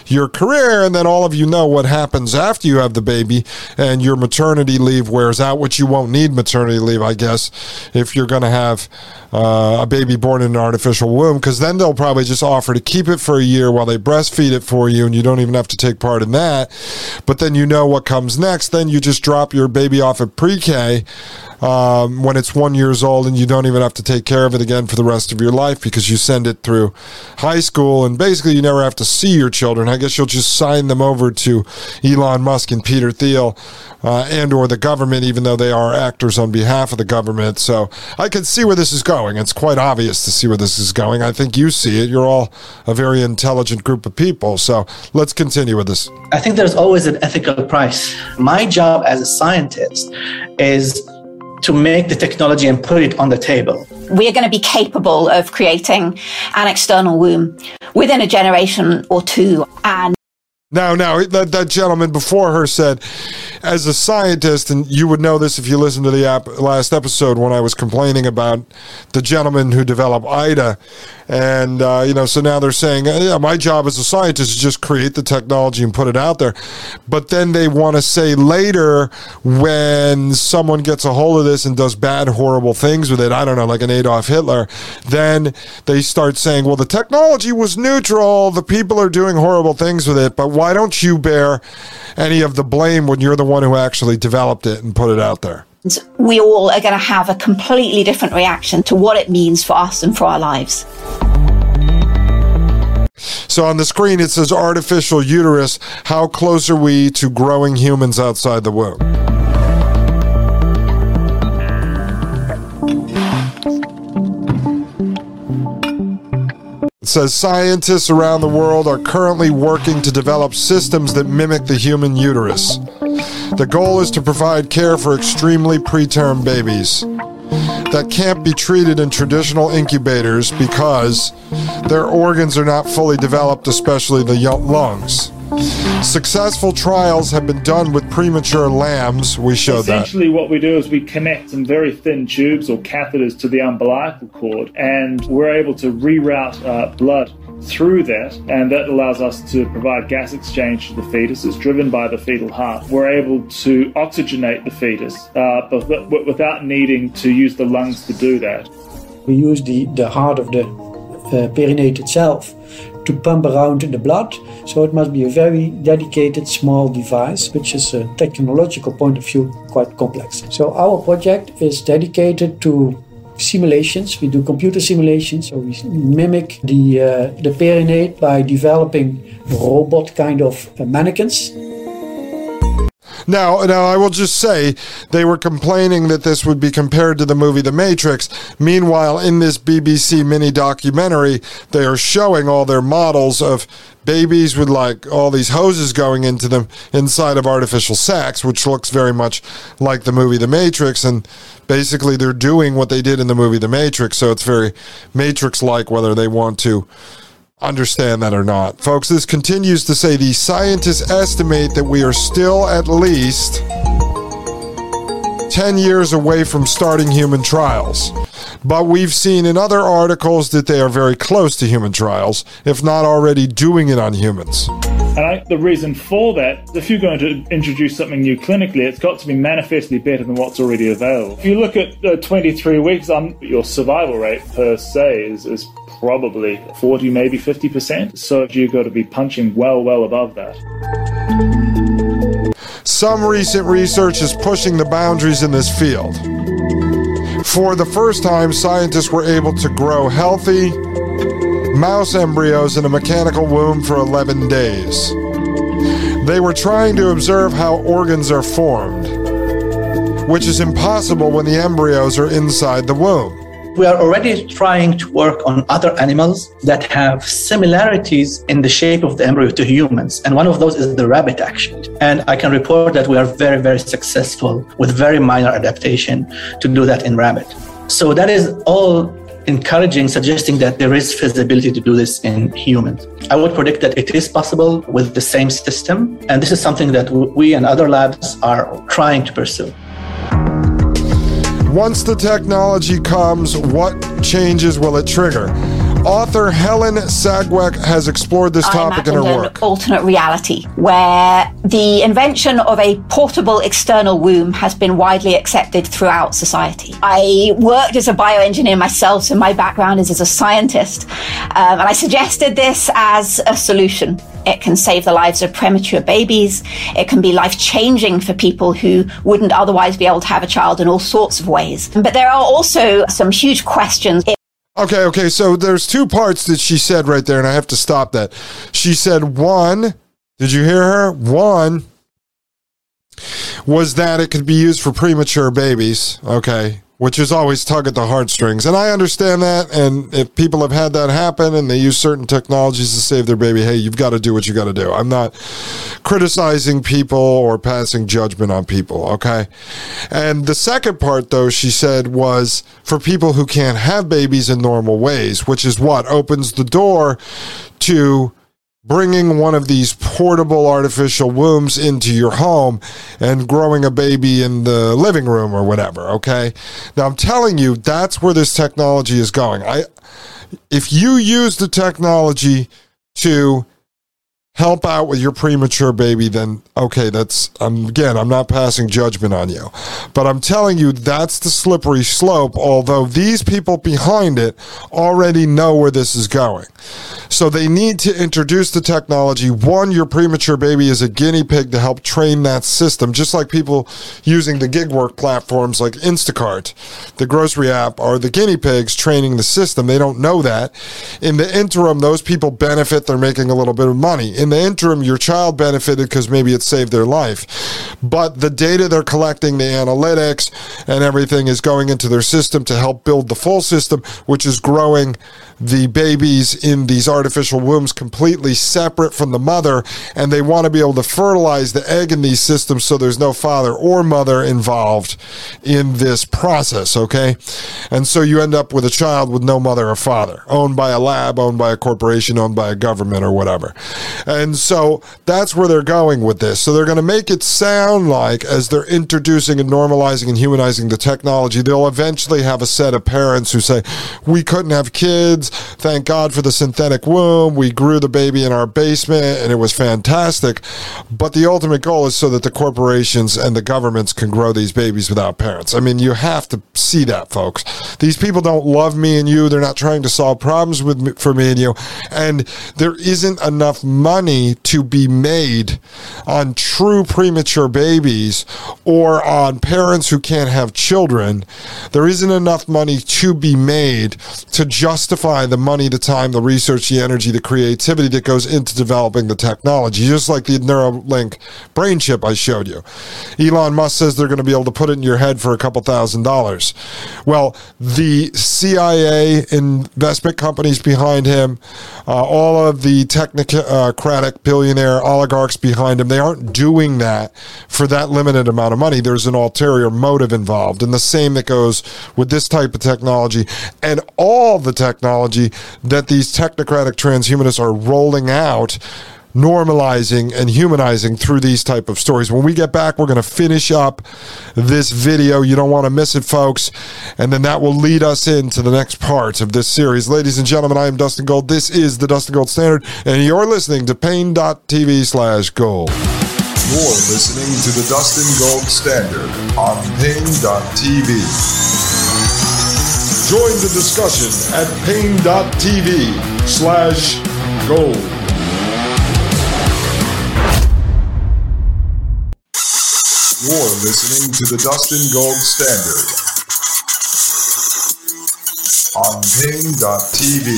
your career. And then all of you know what happens after you have the baby and your maternity leave wears out, which you won't need maternity leave, I guess, if you're going to have uh, a baby born in an artificial womb, because then they'll probably just offer to keep it for a year while they breastfeed it for you, and you don't even have to take part in that. But then you know what comes next. Then you just drop your baby off at pre K um, when it's one years old and you don't even have to take care of it again for the rest of your life because you send it through high school and basically you never have to see your children. I guess you'll just sign them over to Elon Musk and Peter Thiel uh, and or the government, even though they are actors on behalf of the government. So I can see where this is going. It's quite obvious to see where this is going. I think you see it. You're all a very intelligent group of people. So let's continue with this. I think there's always an ethical price. My job as a scientist is to make the technology and put it on the table. We're going to be capable of creating an external womb within a generation or two. And now, now that, that gentleman before her said, as a scientist, and you would know this if you listened to the ap- last episode when I was complaining about the gentleman who developed Ai-Da, and uh, you know, so now they're saying, yeah, my job as a scientist is just create the technology and put it out there, but then they want to say later when someone gets a hold of this and does bad, horrible things with it, I don't know, like an Adolf Hitler, then they start saying, well, the technology was neutral, the people are doing horrible things with it, but why don't you bear any of the blame when you're the one who actually developed it and put it out there? We all are going to have a completely different reaction to what it means for us and for our lives. So on the screen it says artificial uterus. How close are we to growing humans outside the womb? It says scientists around the world are currently working to develop systems that mimic the human uterus. The goal is to provide care for extremely preterm babies that can't be treated in traditional incubators because their organs are not fully developed, especially the lungs. Successful trials have been done with premature lambs. We showed that. Essentially, what we do is we connect some very thin tubes or catheters to the umbilical cord, and we're able to reroute uh, blood through that, and that allows us to provide gas exchange to the fetus. It's driven by the fetal heart. We're able to oxygenate the fetus, uh, but without needing to use the lungs to do that. We use the, the heart of the uh, perinate itself to pump around the blood. So it must be a very dedicated small device, which is a technological point of view quite complex. So our project is dedicated to simulations. We do computer simulations, so we mimic the uh, the perinate by developing robot kind of uh, mannequins. Now, now I will just say they were complaining that this would be compared to the movie The Matrix. Meanwhile, in this BBC mini documentary, they are showing all their models of babies with like all these hoses going into them inside of artificial sacks, which looks very much like the movie The Matrix. And basically, they're doing what they did in the movie The Matrix. So it's very Matrix like, whether they want to understand that or not. Folks, this continues to say the scientists estimate that we are still at least 10 years away from starting human trials. But we've seen in other articles that they are very close to human trials, if not already doing it on humans. And I, the reason for that, if you're going to introduce something new clinically, it's got to be manifestly better than what's already available. If you look at uh, 23 weeks, um, your survival rate per se is, is probably 40, maybe 50%. So you've got to be punching well, well above that. Some recent research is pushing the boundaries in this field. For the first time, scientists were able to grow healthy mouse embryos in a mechanical womb for 11 days. They were trying to observe how organs are formed, which is impossible when the embryos are inside the womb we are already trying to work on other animals that have similarities in the shape of the embryo to humans. And one of those is the rabbit, actually. And I can report that we are very, very successful with very minor adaptation to do that in rabbit. So that is all encouraging, suggesting that there is feasibility to do this in humans. I would predict that it is possible with the same system. And this is something that we and other labs are trying to pursue. Once the technology comes, what changes will it trigger? Author Helen Sedgwick has explored this topic in her work. An alternate reality where the invention of a portable external womb has been widely accepted throughout society. I worked as a bioengineer myself, so my background is as a scientist, um, and I suggested this as a solution. It can save the lives of premature babies. It can be life changing for people who wouldn't otherwise be able to have a child in all sorts of ways. But there are also some huge questions. Okay, okay. So there's two parts that she said right there, and I have to stop that. She said, one, did you hear her? One was that it could be used for premature babies. Okay which is always tug at the heartstrings. And I understand that. And if people have had that happen and they use certain technologies to save their baby, hey, you've got to do what you got to do. I'm not criticizing people or passing judgment on people, okay? And the second part, though, she said was for people who can't have babies in normal ways, which is what opens the door to bringing one of these portable artificial wombs into your home and growing a baby in the living room or whatever okay? Now i'm telling you that's where this technology is going. I if you use the technology to help out with your premature baby, then okay, that's um, again, I'm not passing judgment on you, but I'm telling you that's the slippery slope. Although these people behind it already know where this is going, so they need to introduce the technology. One, your premature baby is a guinea pig to help train that system, just like people using the gig work platforms like Instacart, the grocery app, are the guinea pigs training the system. They don't know that. In the interim, those people benefit. They're making a little bit of money. In in the interim, your child benefited because maybe it saved their life. But the data they're collecting, the analytics, and everything is going into their system to help build the full system, which is growing the babies in these artificial wombs completely separate from the mother. And they want to be able to fertilize the egg in these systems so there's no father or mother involved in this process, okay? And so you end up with a child with no mother or father, owned by a lab, owned by a corporation, owned by a government or whatever. And so that's where they're going with this. So they're going to make it sound like, as they're introducing and normalizing and humanizing the technology, they'll eventually have a set of parents who say, We couldn't have kids. Thank God for the synthetic womb. We grew the baby in our basement and it was fantastic. But the ultimate goal is so that the corporations and the governments can grow these babies without parents. I mean, you have to see that, folks. These people don't love me and you. They're not trying to solve problems with me, for me and you. And there isn't enough money money to be made on true premature babies or on parents who can't have children. There isn't enough money to be made to justify the money, the time, the research, the energy, the creativity that goes into developing the technology, just like the Neuralink brain chip I showed you. Elon Musk says they're going to be able to put it in your head for a couple thousand dollars. Well, the CIA investment companies behind him, uh, all of the technical uh, billionaire oligarchs behind him, they aren't doing that for that limited amount of money. There's an ulterior motive involved. And the same that goes with this type of technology and all the technology that these technocratic transhumanists are rolling out normalizing and humanizing through these type of stories. When we get back, we're going to finish up this video. You don't want to miss it, folks. And then that will lead us into the next part of this series. Ladies and gentlemen, I am Dustin Gold. This is the Dustin Gold Standard, and you're listening to paine.tv slash gold. You're listening to the Dustin Gold Standard on Paine.tv. Join the discussion at Paine.tv slash gold. You're listening to the Dustin Gold Standard on Paine.tv.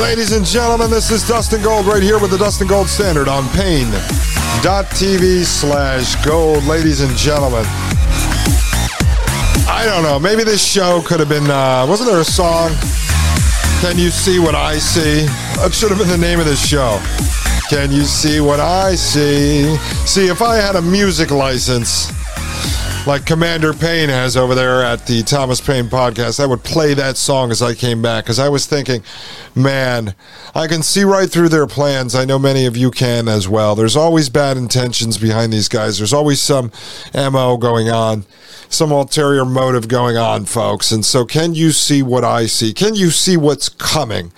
Ladies and gentlemen, this is Dustin Gold right here with the Dustin Gold Standard on paine.tv slash gold. Ladies and gentlemen, I don't know. Maybe this show could have been, uh, wasn't there a song? Can you see what I see? That should have been the name of this show. Can you see what I see? See, if I had a music license, like Commander Paine has over there at the Thomas Paine podcast, I would play that song as I came back because I was thinking, man, I can see right through their plans. I know many of you can as well. There's always bad intentions behind these guys, there's always some MO going on. Some ulterior motive going on, folks. And so, can you see what I see? Can you see what's coming?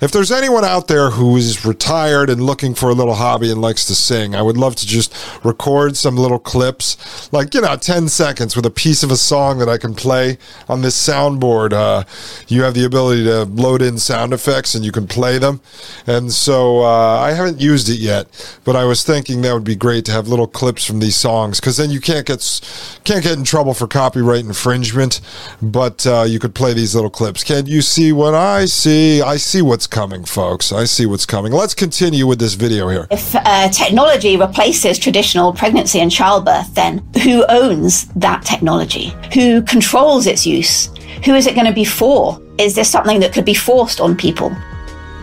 if there's anyone out there who is retired and looking for a little hobby and likes to sing, I would love to just record some little clips, like, you know, 10 seconds with a piece of a song that I can play on this soundboard. Uh, you have the ability to load in sound effects and you can play them. And so uh, I haven't used it yet, but I was thinking that would be great to have little clips from these songs because then you can't get, can't get in trouble for copyright infringement, but uh, you could play these little clips. Can you see what I see? I see what's coming, folks. I see what's coming. Let's continue with this video here. If uh, technology replaces traditional pregnancy and childbirth, then who owns that technology? Who controls its use? Who is it going to be for? Is this something that could be forced on people?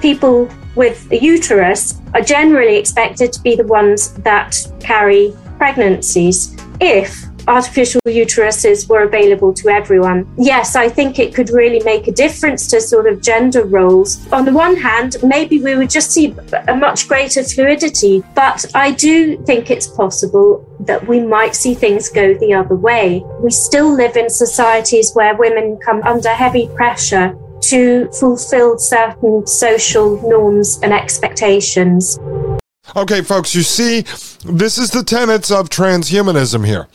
People with a uterus are generally expected to be the ones that carry pregnancies if artificial uteruses were available to everyone. Yes, I think it could really make a difference to sort of gender roles. On the one hand, maybe we would just see a much greater fluidity, but I do think it's possible that we might see things go the other way. We still live in societies where women come under heavy pressure to fulfill certain social norms and expectations. Okay, folks, you see, this is the tenets of transhumanism here.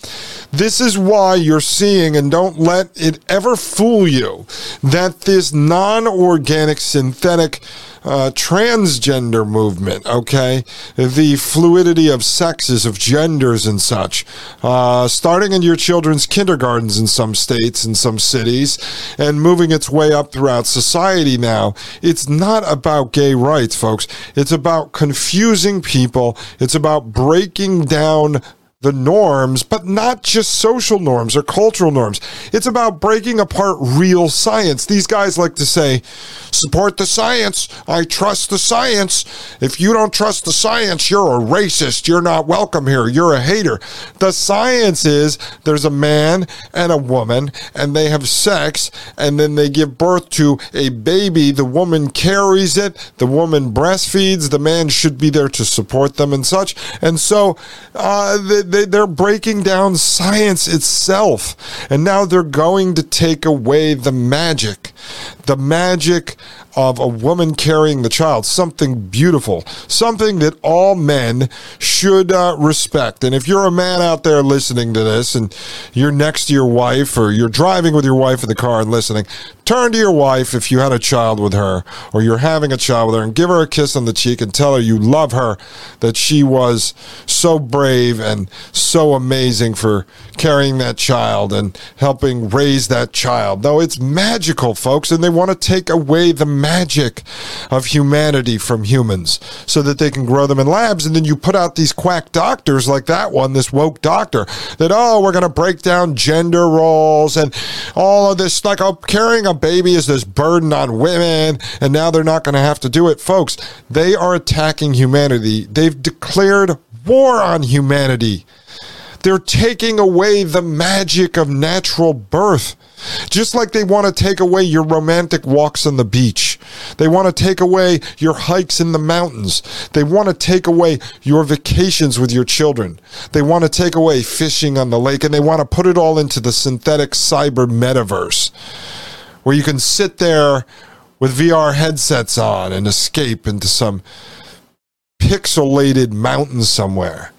This is why you're seeing, and don't let it ever fool you, that this non organic synthetic uh, transgender movement, okay? The fluidity of sexes, of genders, and such, uh, starting in your children's kindergartens in some states, in some cities, and moving its way up throughout society now. It's not about gay rights, folks. It's about confusing people, it's about breaking down the norms, but not just social norms or cultural norms. It's about breaking apart real science. These guys like to say, support the science. I trust the science. If you don't trust the science, you're a racist. You're not welcome here. You're a hater. The science is there's a man and a woman, and they have sex, and then they give birth to a baby. The woman carries it, the woman breastfeeds, the man should be there to support them and such. And so, uh, the, they, they're breaking down science itself. And now they're going to take away the magic, the magic of a woman carrying the child, something beautiful, something that all men should uh, respect. And if you're a man out there listening to this and you're next to your wife or you're driving with your wife in the car and listening, turn to your wife if you had a child with her or you're having a child with her and give her a kiss on the cheek and tell her you love her, that she was so brave and so amazing for carrying that child and helping raise that child. Though it's magical, folks, and they want to take away the magic of humanity from humans so that they can grow them in labs. And then you put out these quack doctors like that one, this woke doctor, that, oh, we're going to break down gender roles and all of this. Like, oh, carrying a baby is this burden on women, and now they're not going to have to do it. Folks, they are attacking humanity. They've declared war on humanity. They're taking away the magic of natural birth. Just like they want to take away your romantic walks on the beach. They want to take away your hikes in the mountains. They want to take away your vacations with your children. They want to take away fishing on the lake and they want to put it all into the synthetic cyber metaverse where you can sit there with VR headsets on and escape into some pixelated mountain somewhere.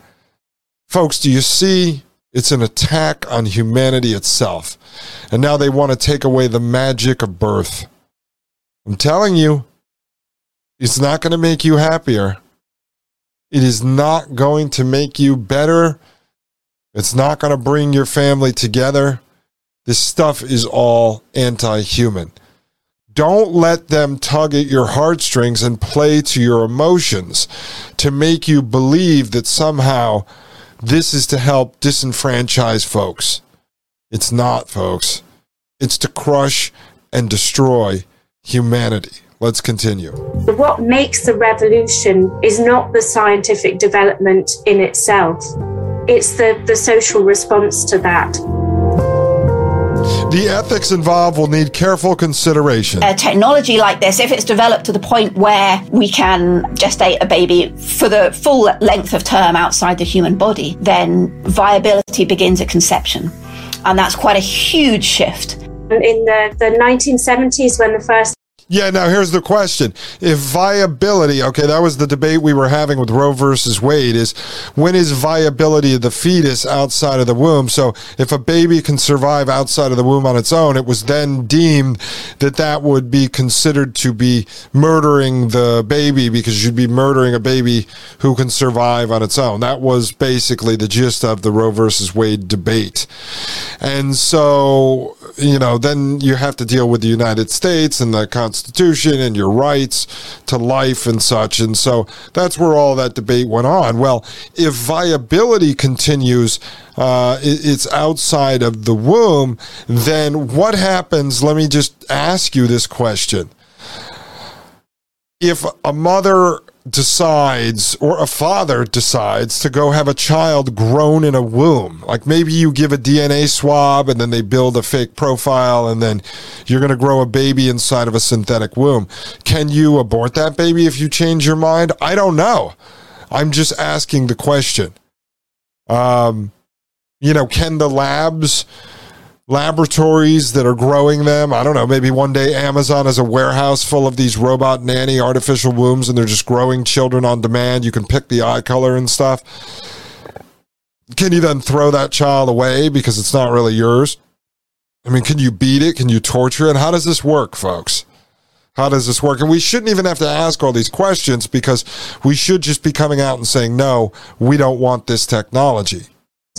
Folks, do you see it's an attack on humanity itself. And now they want to take away the magic of birth. I'm telling you, it's not going to make you happier. It is not going to make you better. It's not going to bring your family together. This stuff is all anti human. Don't let them tug at your heartstrings and play to your emotions to make you believe that somehow this is to help disenfranchise folks. It's not, folks. It's to crush and destroy humanity. Let's continue. What makes the revolution is not the scientific development in itself, it's the, the social response to that. The ethics involved will need careful consideration. A technology like this, if it's developed to the point where we can gestate a baby for the full length of term outside the human body, then viability begins at conception. And that's quite a huge shift. In the, the 1970s, when the first yeah, now here's the question. If viability, okay, that was the debate we were having with Roe versus Wade, is when is viability of the fetus outside of the womb? So if a baby can survive outside of the womb on its own, it was then deemed that that would be considered to be murdering the baby because you'd be murdering a baby who can survive on its own. That was basically the gist of the Roe versus Wade debate. And so, you know, then you have to deal with the United States and the Constitution Constitution and your rights to life and such. And so that's where all that debate went on. Well, if viability continues, uh, it's outside of the womb, then what happens? Let me just ask you this question. If a mother decides or a father decides to go have a child grown in a womb. Like maybe you give a DNA swab and then they build a fake profile and then you're going to grow a baby inside of a synthetic womb. Can you abort that baby if you change your mind? I don't know. I'm just asking the question. Um you know can the labs laboratories that are growing them. I don't know, maybe one day Amazon has a warehouse full of these robot nanny artificial wombs and they're just growing children on demand. You can pick the eye color and stuff. Can you then throw that child away because it's not really yours? I mean, can you beat it? Can you torture it? How does this work, folks? How does this work? And we shouldn't even have to ask all these questions because we should just be coming out and saying, no, we don't want this technology.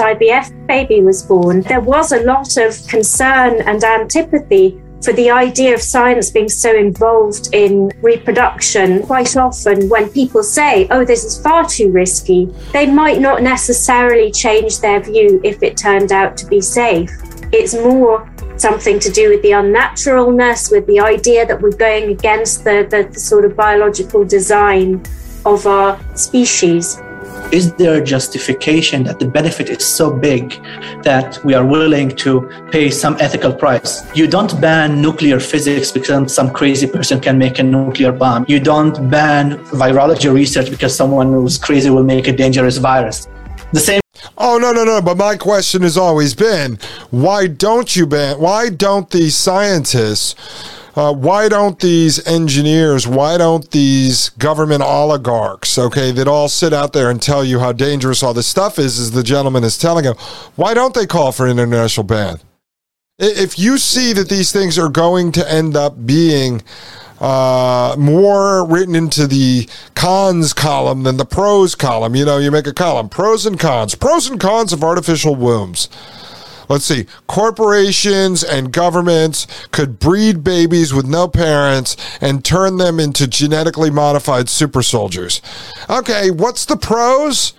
IVF baby was born, there was a lot of concern and antipathy for the idea of science being so involved in reproduction. Quite often, when people say, oh, this is far too risky, they might not necessarily change their view if it turned out to be safe. It's more something to do with the unnaturalness, with the idea that we're going against the, the, the sort of biological design of our species is there a justification that the benefit is so big that we are willing to pay some ethical price? You don't ban nuclear physics because some crazy person can make a nuclear bomb. You don't ban virology research because someone who's crazy will make a dangerous virus. The same Oh no no no! But my question has always been, why don't you ban? Why don't these scientists uh, why don't these engineers, why don't these government oligarchs, okay, that all sit out there and tell you how dangerous all this stuff is, as the gentleman is telling you, why don't they call for an international ban? If you see that these things are going to end up being uh, more written into the cons column than the pros column, you know, you make a column pros and cons, pros and cons of artificial wombs let's see, corporations and governments could breed babies with no parents and turn them into genetically modified super soldiers. Okay, what's the pros?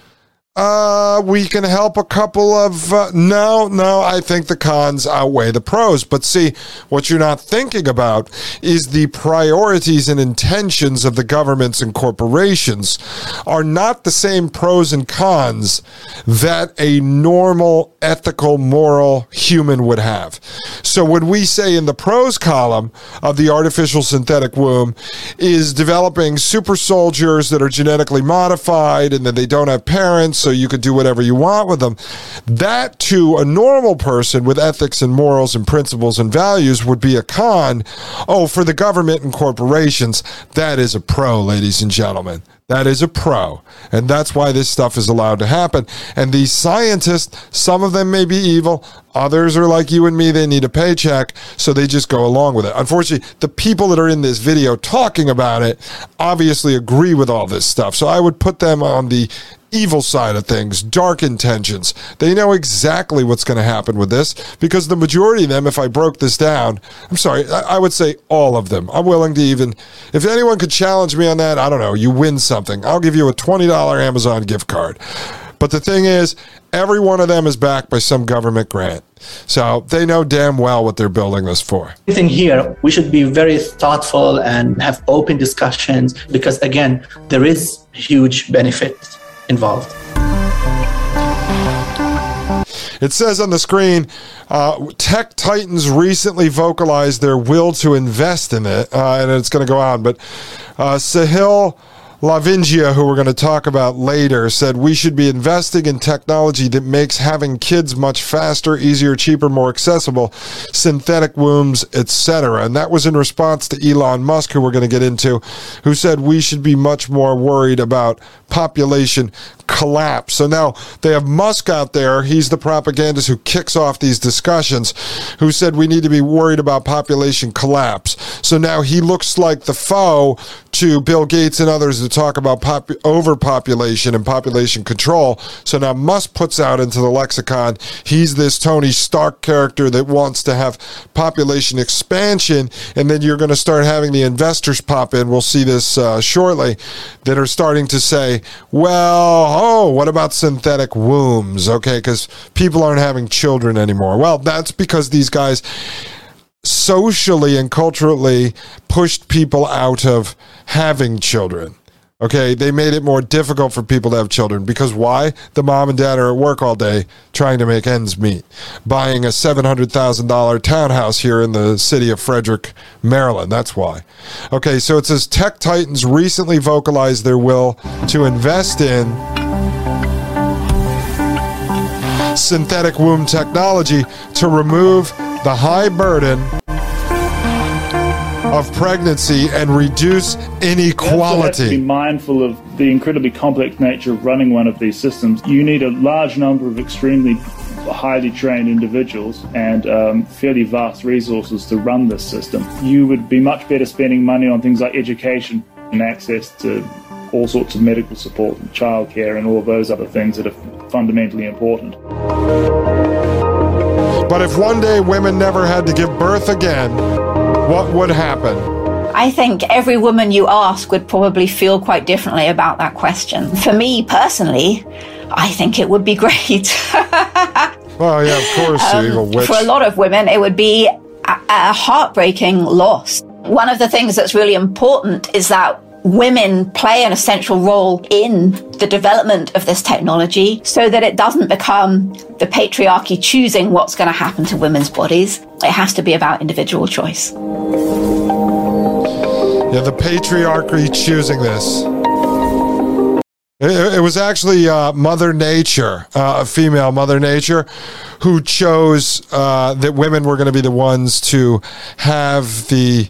Uh, we can help a couple of. Uh, no, no, I think the cons outweigh the pros. But see, what you're not thinking about is the priorities and intentions of the governments and corporations are not the same pros and cons that a normal, ethical, moral human would have. So when we say in the pros column of the artificial synthetic womb is developing super soldiers that are genetically modified and that they don't have parents so you could do whatever you want with them. That to a normal person with ethics and morals and principles and values would be a con. Oh, for the government and corporations, that is a pro, ladies and gentlemen. That is a pro. And that's why this stuff is allowed to happen. And these scientists, some of them may be evil, others are like you and me, they need a paycheck, so they just go along with it. Unfortunately, the people that are in this video talking about it obviously agree with all this stuff. So I would put them on the evil side of things, dark intentions. They know exactly what's going to happen with this because the majority of them, if I broke this down, I'm sorry, I, I, would say all of them. I'm willing to even, if anyone could challenge me on that, I don't know, you win something. I'll give you a $20 Amazon gift card. But the thing is, every one of them is backed by some government grant. So they know damn well what they're building this for. I think here we should be very thoughtful and have open discussions because, again, there is huge benefit involved. It says on the screen, uh, tech titans recently vocalized their will to invest in it, uh, and it's going to go on. But uh, Sahil Lavingia, who we're going to talk about later, said we should be investing in technology that makes having kids much faster, easier, cheaper, more accessible, synthetic wombs, etc. And that was in response to Elon Musk, who we're going to get into, who said we should be much more worried about population collapse. So now they have Musk out there. He's the propagandist who kicks off these discussions, who said we need to be worried about population collapse. So now he looks like the foe to Bill Gates and others to talk about pop- overpopulation and population control. So now Musk puts out into the lexicon, he's this Tony Stark character that wants to have population expansion. And then you're going to start having the investors pop in. We'll see this uh, shortly that are starting to say, well, oh, what about synthetic wombs? Okay, because people aren't having children anymore. Well, that's because these guys socially and culturally pushed people out of having children. Okay, they made it more difficult for people to have children because why? The mom and dad are at work all day trying to make ends meet, buying a $700,000 townhouse here in the city of Frederick, Maryland. That's why. Okay, so it says tech titans recently vocalized their will to invest in synthetic womb technology to remove the high burden of pregnancy and reduce inequality. You be mindful of the incredibly complex nature of running one of these systems. You need a large number of extremely highly trained individuals and um, fairly vast resources to run this system. You would be much better spending money on things like education and access to all sorts of medical support and childcare and all of those other things that are fundamentally important. But if one day women never had to give birth again, what would happen? I think every woman you ask would probably feel quite differently about that question. For me personally, I think it would be great. oh, yeah, of course, um, For a lot of women, it would be a, a heartbreaking loss. One of the things that's really important is that women play an essential role in the development of this technology so that it doesn't become the patriarchy choosing what's going to happen to women's bodies. It has to be about individual choice. Yeah, the patriarchy choosing this. It, was actually uh, Mother Nature, uh, a female Mother Nature, who chose uh, that women were going to be the ones to have the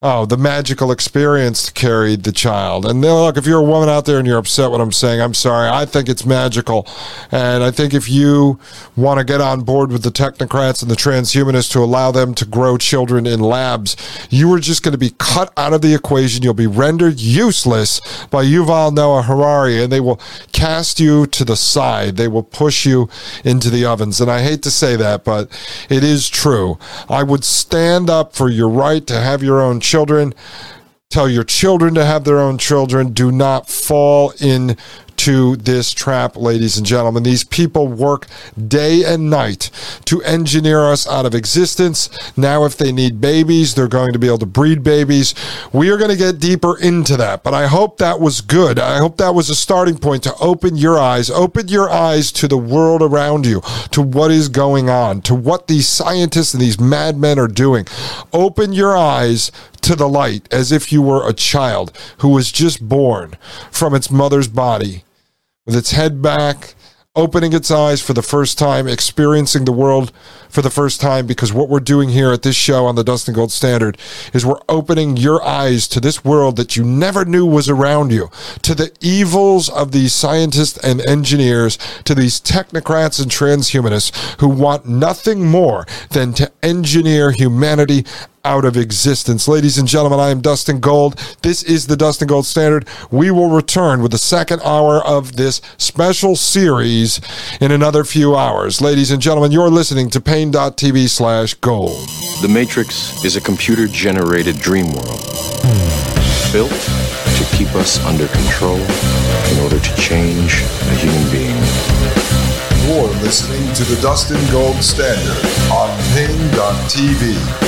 oh, the magical experience carried the child. And look, if you're a woman out there and you're upset what I'm saying, I'm sorry. I think it's magical. And I think if you want to get on board with the technocrats and the transhumanists to allow them to grow children in labs, you are just going to be cut out of the equation. You'll be rendered useless by Yuval Noah Harari, and they will cast you to the side. They will push you into the ovens. And I hate to say that, but it is true. I would stand up for your right to have your own children. Tell your children to have their own children. Do not fall into this trap, ladies and gentlemen. These people work day and night to engineer us out of existence. Now, if they need babies, they're going to be able to breed babies. We are going to get deeper into that, but I hope that was good. I hope that was a starting point to open your eyes, open your eyes to the world around you, to what is going on, to what these scientists and these madmen are doing. Open your eyes to the light as if you were a child who was just born from its mother's body with its head back, opening its eyes for the first time, experiencing the world for the first time, because what we're doing here at this show on the Dustin Gold Standard is we're opening your eyes to this world that you never knew was around you, to the evils of these scientists and engineers, to these technocrats and transhumanists who want nothing more than to engineer humanity out of existence. Ladies and gentlemen, I am Dustin Gold. This is the Dustin Gold Standard. We will return with the second hour of this special series in another few hours. Ladies and gentlemen, you're listening to paine.tv slash gold. The Matrix is a computer generated dream world built to keep us under control in order to change a human being. You're listening to the Dustin Gold Standard on Paine.tv.